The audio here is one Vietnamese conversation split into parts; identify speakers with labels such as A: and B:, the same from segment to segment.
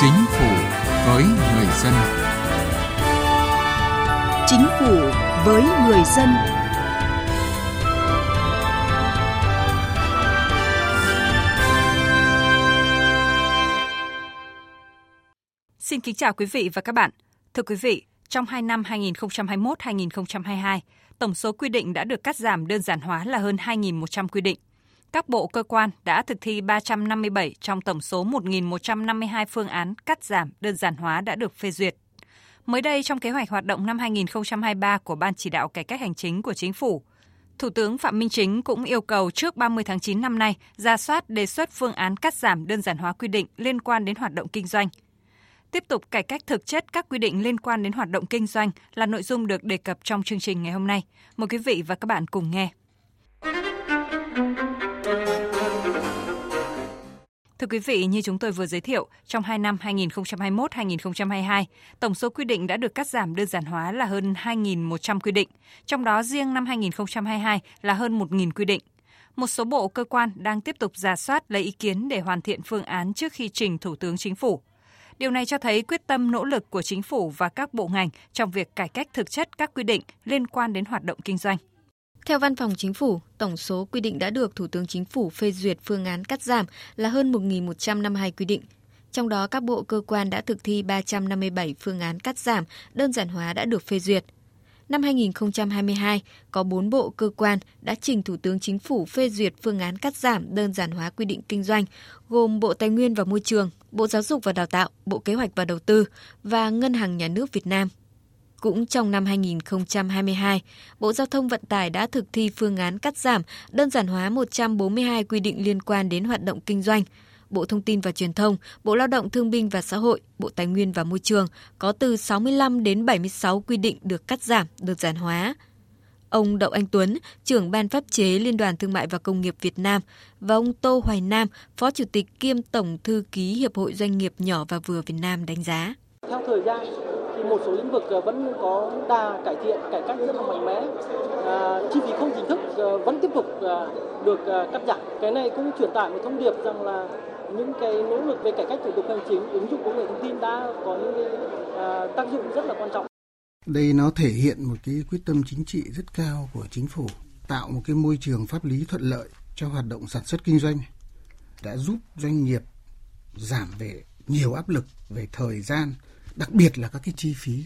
A: Chính phủ với người dân.
B: Chính phủ với người dân.
C: Xin kính chào quý vị và các bạn. Thưa quý vị, trong 2 năm 2021-2022, tổng số quy định đã được cắt giảm đơn giản hóa là hơn 2.100 quy định. Các bộ cơ quan đã thực thi 357 trong tổng số 1.152 phương án cắt giảm đơn giản hóa đã được phê duyệt. Mới đây trong kế hoạch hoạt động năm 2023 của Ban chỉ đạo cải cách hành chính của chính phủ, Thủ tướng Phạm Minh Chính cũng yêu cầu trước 30 tháng 9 năm nay ra soát đề xuất phương án cắt giảm đơn giản hóa quy định liên quan đến hoạt động kinh doanh. Tiếp tục cải cách thực chất các quy định liên quan đến hoạt động kinh doanh là nội dung được đề cập trong chương trình ngày hôm nay. Mời quý vị và các bạn cùng nghe. Thưa quý vị, như chúng tôi vừa giới thiệu, trong 2 năm 2021-2022, tổng số quy định đã được cắt giảm đơn giản hóa là hơn 2.100 quy định, trong đó riêng năm 2022 là hơn 1.000 quy định. Một số bộ cơ quan đang tiếp tục giả soát lấy ý kiến để hoàn thiện phương án trước khi trình Thủ tướng Chính phủ. Điều này cho thấy quyết tâm nỗ lực của chính phủ và các bộ ngành trong việc cải cách thực chất các quy định liên quan đến hoạt động kinh doanh.
D: Theo Văn phòng Chính phủ, tổng số quy định đã được Thủ tướng Chính phủ phê duyệt phương án cắt giảm là hơn 1.152 quy định. Trong đó, các bộ cơ quan đã thực thi 357 phương án cắt giảm, đơn giản hóa đã được phê duyệt. Năm 2022, có 4 bộ cơ quan đã trình Thủ tướng Chính phủ phê duyệt phương án cắt giảm đơn giản hóa quy định kinh doanh, gồm Bộ Tài nguyên và Môi trường, Bộ Giáo dục và Đào tạo, Bộ Kế hoạch và Đầu tư và Ngân hàng Nhà nước Việt Nam. Cũng trong năm 2022, Bộ Giao thông Vận tải đã thực thi phương án cắt giảm, đơn giản hóa 142 quy định liên quan đến hoạt động kinh doanh. Bộ Thông tin và Truyền thông, Bộ Lao động Thương binh và Xã hội, Bộ Tài nguyên và Môi trường có từ 65 đến 76 quy định được cắt giảm, đơn giản hóa. Ông Đậu Anh Tuấn, trưởng ban pháp chế Liên đoàn Thương mại và Công nghiệp Việt Nam và ông Tô Hoài Nam, Phó Chủ tịch kiêm Tổng thư ký Hiệp hội Doanh nghiệp nhỏ và vừa Việt Nam đánh giá.
E: Theo thời gian, thì một số lĩnh vực ờ, vẫn có đa cải thiện, cải cách rất là mạnh mẽ. À, chi phí không chính thức ờ, vẫn tiếp tục ờ, được cắt giảm. Cái này cũng truyền tải một thông điệp rằng là những cái nỗ lực về cải cách thủ tục hành chính, ứng dụng công nghệ thông tin đã có những cái à, tác dụng rất là quan trọng.
F: Đây nó thể hiện một cái quyết tâm chính trị rất cao của chính phủ, tạo một cái môi trường pháp lý thuận lợi cho hoạt động sản xuất kinh doanh, đã giúp doanh nghiệp giảm về nhiều áp lực về thời gian, đặc biệt là các cái chi phí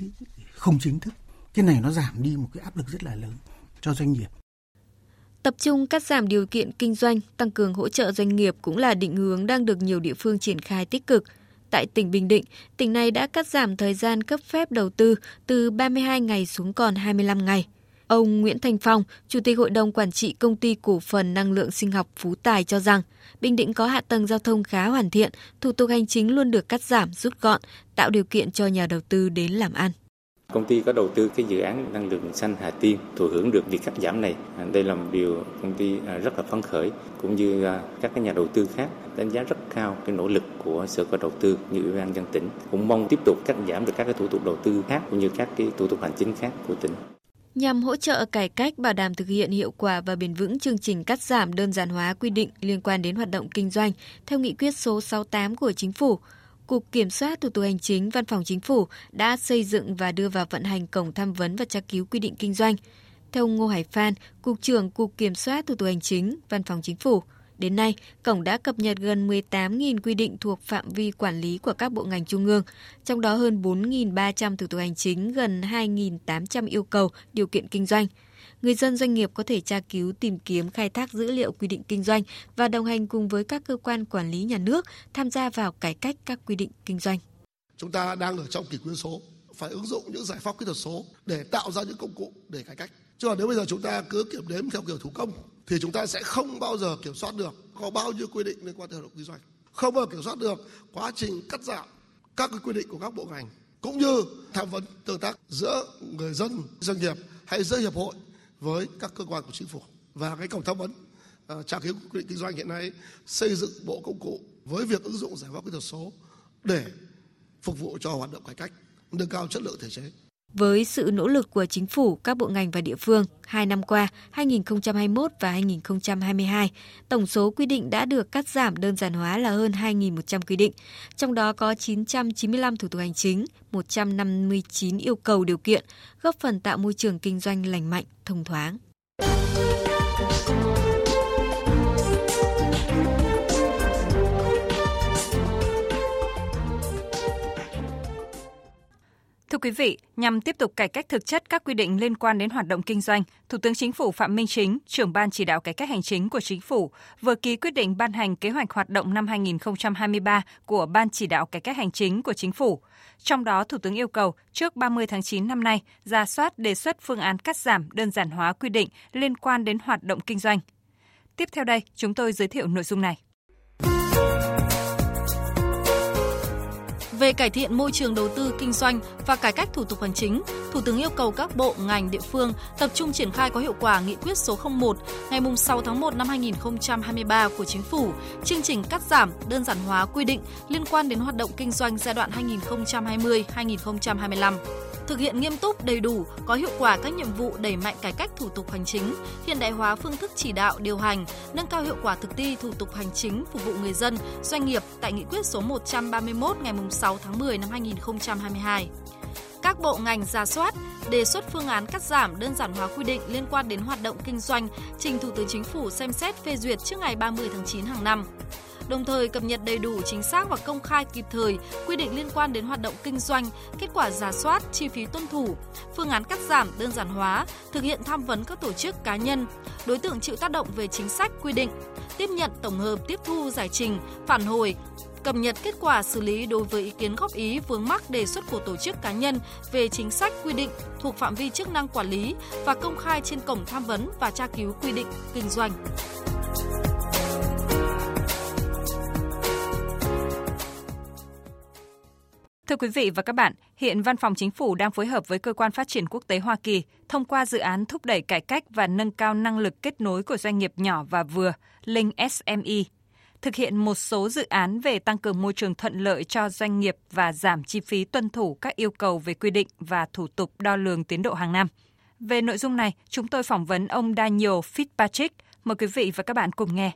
F: không chính thức. Cái này nó giảm đi một cái áp lực rất là lớn cho doanh nghiệp.
D: Tập trung cắt giảm điều kiện kinh doanh, tăng cường hỗ trợ doanh nghiệp cũng là định hướng đang được nhiều địa phương triển khai tích cực. Tại tỉnh Bình Định, tỉnh này đã cắt giảm thời gian cấp phép đầu tư từ 32 ngày xuống còn 25 ngày. Ông Nguyễn Thành Phong, Chủ tịch Hội đồng Quản trị Công ty Cổ phần Năng lượng Sinh học Phú Tài cho rằng, Bình Định có hạ tầng giao thông khá hoàn thiện, thủ tục hành chính luôn được cắt giảm, rút gọn, tạo điều kiện cho nhà đầu tư đến làm ăn.
G: Công ty có đầu tư cái dự án năng lượng xanh Hà Tiên thụ hưởng được việc cắt giảm này. Đây là một điều công ty à, rất là phấn khởi cũng như à, các cái nhà đầu tư khác đánh giá rất cao cái nỗ lực của sở có đầu tư như ủy ban dân tỉnh cũng mong tiếp tục cắt giảm được các cái thủ tục đầu tư khác cũng như các cái thủ tục hành chính khác của tỉnh.
D: Nhằm hỗ trợ cải cách bảo đảm thực hiện hiệu quả và bền vững chương trình cắt giảm đơn giản hóa quy định liên quan đến hoạt động kinh doanh theo nghị quyết số 68 của chính phủ, Cục Kiểm soát Thủ tục Hành chính Văn phòng Chính phủ đã xây dựng và đưa vào vận hành cổng tham vấn và tra cứu quy định kinh doanh. Theo Ngô Hải Phan, Cục trưởng Cục Kiểm soát Thủ tục Hành chính Văn phòng Chính phủ, Đến nay, cổng đã cập nhật gần 18.000 quy định thuộc phạm vi quản lý của các bộ ngành trung ương, trong đó hơn 4.300 thủ tục hành chính, gần 2.800 yêu cầu, điều kiện kinh doanh. Người dân doanh nghiệp có thể tra cứu, tìm kiếm, khai thác dữ liệu quy định kinh doanh và đồng hành cùng với các cơ quan quản lý nhà nước tham gia vào cải cách các quy định kinh doanh.
H: Chúng ta đang ở trong kỷ nguyên số, phải ứng dụng những giải pháp kỹ thuật số để tạo ra những công cụ để cải cách. Chứ còn nếu bây giờ chúng ta cứ kiểm đếm theo kiểu thủ công thì chúng ta sẽ không bao giờ kiểm soát được có bao nhiêu quy định liên quan tới hoạt động kinh doanh. Không bao giờ kiểm soát được quá trình cắt giảm các cái quy định của các bộ ngành cũng như tham vấn tương tác giữa người dân doanh nghiệp hay giữa hiệp hội với các cơ quan của chính phủ. Và cái cổng tham vấn uh, tra cứu quy định kinh doanh hiện nay xây dựng bộ công cụ với việc ứng dụng giải pháp kỹ thuật số để phục vụ cho hoạt động cải cách nâng cao chất lượng thể chế.
D: Với sự nỗ lực của chính phủ, các bộ ngành và địa phương, hai năm qua, 2021 và 2022, tổng số quy định đã được cắt giảm đơn giản hóa là hơn 2.100 quy định, trong đó có 995 thủ tục hành chính, 159 yêu cầu điều kiện, góp phần tạo môi trường kinh doanh lành mạnh, thông thoáng.
C: Thưa quý vị, nhằm tiếp tục cải cách thực chất các quy định liên quan đến hoạt động kinh doanh, Thủ tướng Chính phủ Phạm Minh Chính, trưởng ban chỉ đạo cải cách hành chính của Chính phủ, vừa ký quyết định ban hành kế hoạch hoạt động năm 2023 của Ban chỉ đạo cải cách hành chính của Chính phủ. Trong đó, Thủ tướng yêu cầu trước 30 tháng 9 năm nay, ra soát đề xuất phương án cắt giảm đơn giản hóa quy định liên quan đến hoạt động kinh doanh. Tiếp theo đây, chúng tôi giới thiệu nội dung này.
I: Về cải thiện môi trường đầu tư kinh doanh và cải cách thủ tục hành chính, Thủ tướng yêu cầu các bộ, ngành, địa phương tập trung triển khai có hiệu quả nghị quyết số 01 ngày 6 tháng 1 năm 2023 của Chính phủ, chương trình cắt giảm, đơn giản hóa quy định liên quan đến hoạt động kinh doanh giai đoạn 2020-2025 thực hiện nghiêm túc, đầy đủ, có hiệu quả các nhiệm vụ đẩy mạnh cải cách thủ tục hành chính, hiện đại hóa phương thức chỉ đạo, điều hành, nâng cao hiệu quả thực thi thủ tục hành chính phục vụ người dân, doanh nghiệp tại nghị quyết số 131 ngày 6 tháng 10 năm 2022 các bộ ngành ra soát, đề xuất phương án cắt giảm đơn giản hóa quy định liên quan đến hoạt động kinh doanh, trình Thủ tướng Chính phủ xem xét phê duyệt trước ngày 30 tháng 9 hàng năm đồng thời cập nhật đầy đủ chính xác và công khai kịp thời quy định liên quan đến hoạt động kinh doanh, kết quả giả soát, chi phí tuân thủ, phương án cắt giảm đơn giản hóa, thực hiện tham vấn các tổ chức cá nhân, đối tượng chịu tác động về chính sách quy định, tiếp nhận tổng hợp tiếp thu giải trình, phản hồi, cập nhật kết quả xử lý đối với ý kiến góp ý vướng mắc đề xuất của tổ chức cá nhân về chính sách quy định thuộc phạm vi chức năng quản lý và công khai trên cổng tham vấn và tra cứu quy định kinh doanh.
C: Thưa quý vị và các bạn, hiện Văn phòng Chính phủ đang phối hợp với Cơ quan Phát triển Quốc tế Hoa Kỳ thông qua dự án thúc đẩy cải cách và nâng cao năng lực kết nối của doanh nghiệp nhỏ và vừa, linh SME, thực hiện một số dự án về tăng cường môi trường thuận lợi cho doanh nghiệp và giảm chi phí tuân thủ các yêu cầu về quy định và thủ tục đo lường tiến độ hàng năm. Về nội dung này, chúng tôi phỏng vấn ông Daniel Fitzpatrick. Mời quý vị và các bạn cùng nghe.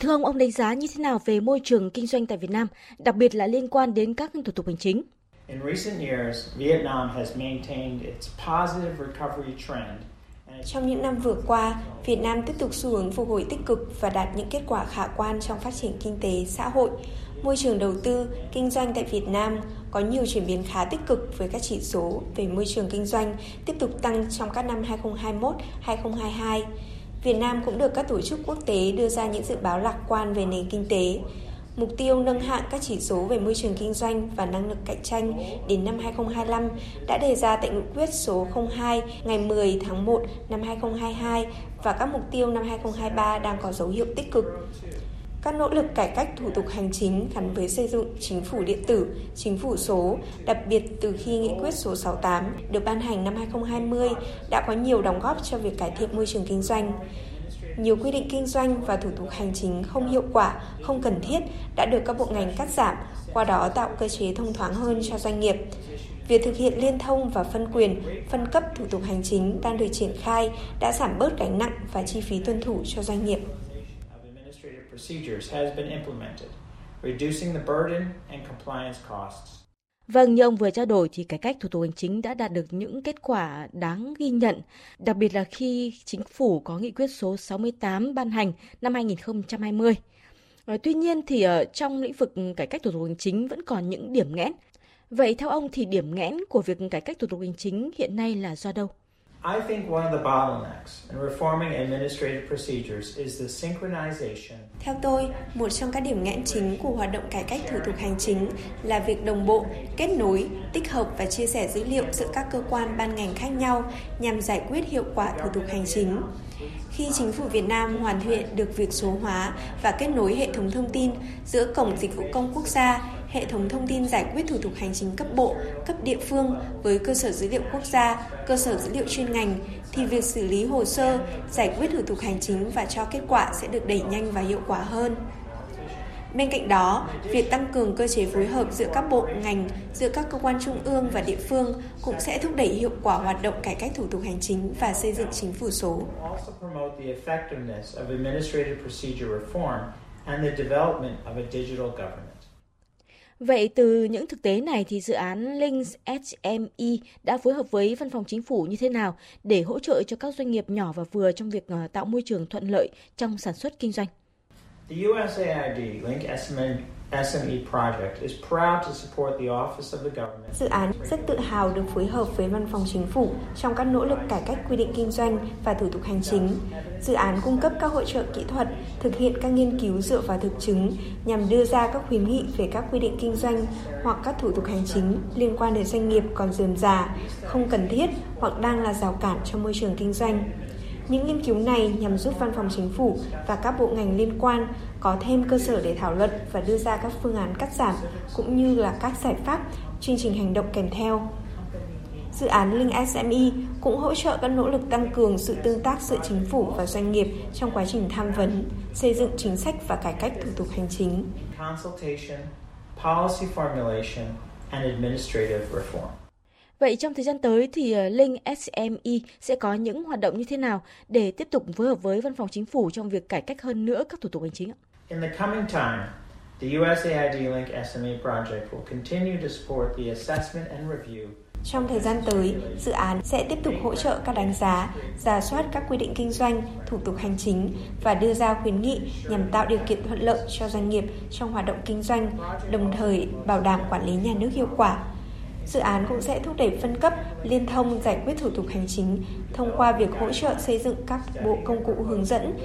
J: Thưa ông, ông đánh giá như thế nào về môi trường kinh doanh tại Việt Nam, đặc biệt là liên quan đến các thủ tục hành chính? In recent years, Vietnam has maintained its positive recovery trend trong những năm vừa qua, Việt Nam tiếp tục xu hướng phục hồi tích cực và đạt những kết quả khả quan trong phát triển kinh tế, xã hội. Môi trường đầu tư, kinh doanh tại Việt Nam có nhiều chuyển biến khá tích cực với các chỉ số về môi trường kinh doanh tiếp tục tăng trong các năm 2021, 2022. Việt Nam cũng được các tổ chức quốc tế đưa ra những dự báo lạc quan về nền kinh tế. Mục tiêu nâng hạng các chỉ số về môi trường kinh doanh và năng lực cạnh tranh đến năm 2025 đã đề ra tại nghị quyết số 02 ngày 10 tháng 1 năm 2022 và các mục tiêu năm 2023 đang có dấu hiệu tích cực. Các nỗ lực cải cách thủ tục hành chính gắn với xây dựng chính phủ điện tử, chính phủ số, đặc biệt từ khi nghị quyết số 68 được ban hành năm 2020 đã có nhiều đóng góp cho việc cải thiện môi trường kinh doanh. Nhiều quy định kinh doanh và thủ tục hành chính không hiệu quả, không cần thiết đã được các bộ ngành cắt giảm, qua đó tạo cơ chế thông thoáng hơn cho doanh nghiệp. Việc thực hiện liên thông và phân quyền, phân cấp thủ tục hành chính đang được triển khai đã giảm bớt gánh nặng và chi phí tuân thủ cho doanh nghiệp procedures has been implemented, reducing the burden and compliance costs. Vâng, như ông vừa trao đổi thì cải cách thủ tục hành chính đã đạt được những kết quả đáng ghi nhận, đặc biệt là khi chính phủ có nghị quyết số 68 ban hành năm 2020. Ờ, tuy nhiên thì ở trong lĩnh vực cải cách thủ tục hành chính vẫn còn những điểm nghẽn. Vậy theo ông thì điểm nghẽn của việc cải cách thủ tục hành chính hiện nay là do đâu? I think one of the bottlenecks in reforming administrative procedures is the synchronization. Theo tôi, một trong các điểm nghẽn chính của hoạt động cải cách thủ tục hành chính là việc đồng bộ, kết nối, tích hợp và chia sẻ dữ liệu giữa các cơ quan ban ngành khác nhau nhằm giải quyết hiệu quả thủ tục hành chính. Khi chính phủ Việt Nam hoàn thiện được việc số hóa và kết nối hệ thống thông tin giữa Cổng Dịch vụ Công Quốc gia, hệ thống thông tin giải quyết thủ tục hành chính cấp bộ, cấp địa phương với cơ sở dữ liệu quốc gia, cơ sở dữ liệu chuyên ngành, thì việc xử lý hồ sơ, giải quyết thủ tục hành chính và cho kết quả sẽ được đẩy nhanh và hiệu quả hơn.
K: Bên cạnh đó, việc tăng cường cơ chế phối hợp giữa các bộ, ngành, giữa các cơ quan trung ương và địa phương cũng sẽ thúc đẩy hiệu quả hoạt động cải cách thủ tục hành chính và xây dựng chính phủ số.
L: Vậy từ những thực tế này thì dự án Links SME đã phối hợp với Văn phòng Chính phủ như thế nào để hỗ trợ cho các doanh nghiệp nhỏ và vừa trong việc ờ, tạo môi trường thuận lợi trong sản xuất kinh doanh?
J: The USAID Link SME SME project is proud to support the Office of the Government.
K: Dự án rất tự hào được phối hợp với Văn phòng Chính phủ trong các nỗ lực cải cách quy định kinh doanh và thủ tục hành chính. Dự án cung cấp các hỗ trợ kỹ thuật, thực hiện các nghiên cứu dựa vào thực chứng nhằm đưa ra các khuyến nghị về các quy định kinh doanh hoặc các thủ tục hành chính liên quan đến doanh nghiệp còn dườm già, không cần thiết hoặc đang là rào cản cho môi trường kinh doanh. Những nghiên cứu này nhằm giúp Văn phòng Chính phủ và các bộ ngành liên quan có thêm cơ sở để thảo luận và đưa ra các phương án cắt giảm cũng như là các giải pháp, chương trình hành động kèm theo. Dự án Link SME cũng hỗ trợ các nỗ lực tăng cường sự tương tác giữa chính phủ và doanh nghiệp trong quá trình tham vấn, xây dựng chính sách và cải cách thủ tục hành chính.
J: Consultation, policy formulation and administrative reform.
L: Vậy trong thời gian tới thì ờ, Link SME sẽ có những hoạt động như thế nào để tiếp tục phối hợp với Văn phòng Chính phủ trong việc cải cách hơn nữa các thủ tục hành chính ạ?
J: In the coming time, the USAID Link SME project will continue to support the assessment and review
K: trong thời gian tới, dự án sẽ tiếp tục hỗ trợ các đánh giá, giả soát các quy định kinh doanh, thủ tục hành chính và đưa ra khuyến nghị nhằm tạo điều kiện thuận lợi cho doanh nghiệp trong hoạt động kinh doanh, đồng thời bảo đảm quản lý nhà nước hiệu quả. Dự án cũng sẽ thúc đẩy phân cấp, liên thông giải quyết thủ tục hành chính thông qua việc hỗ trợ xây dựng các bộ công cụ hướng dẫn,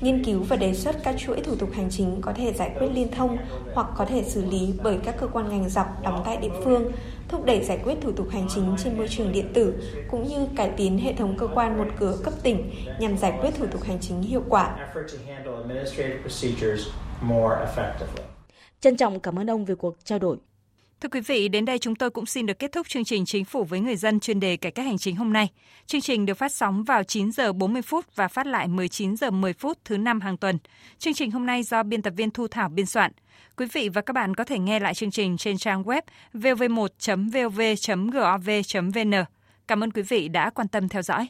K: nghiên cứu và đề xuất các chuỗi thủ tục hành chính có thể giải quyết liên thông hoặc có thể xử lý bởi các cơ quan ngành dọc đóng tại địa phương, thúc đẩy giải quyết thủ tục hành chính trên môi trường điện tử cũng như cải tiến hệ thống cơ quan một cửa cấp tỉnh nhằm giải quyết thủ tục hành chính hiệu quả.
L: Trân trọng cảm ơn ông về cuộc trao đổi.
C: Thưa quý vị, đến đây chúng tôi cũng xin được kết thúc chương trình Chính phủ với người dân chuyên đề cải cách hành chính hôm nay. Chương trình được phát sóng vào 9 giờ 40 phút và phát lại 19 giờ 10 phút thứ năm hàng tuần. Chương trình hôm nay do biên tập viên Thu Thảo biên soạn. Quý vị và các bạn có thể nghe lại chương trình trên trang web vv1.vov.gov.vn. Cảm ơn quý vị đã quan tâm theo dõi.